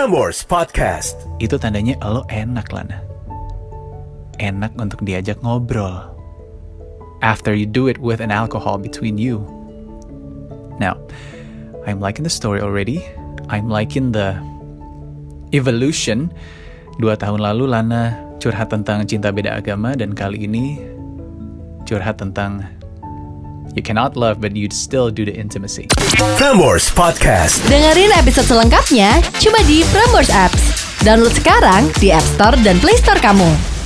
Prambors Podcast. itu tandanya lo enak Lana. Enak untuk diajak ngobrol. After you do it with an alcohol between you. Now, I'm liking the story already. I'm liking the evolution. Dua tahun lalu Lana curhat tentang cinta beda agama dan kali ini curhat tentang you cannot love but you still do the intimacy. Prambors Podcast. Dengerin episode selengkapnya cuma di Prambors Apps. Download sekarang di App Store dan Play Store kamu.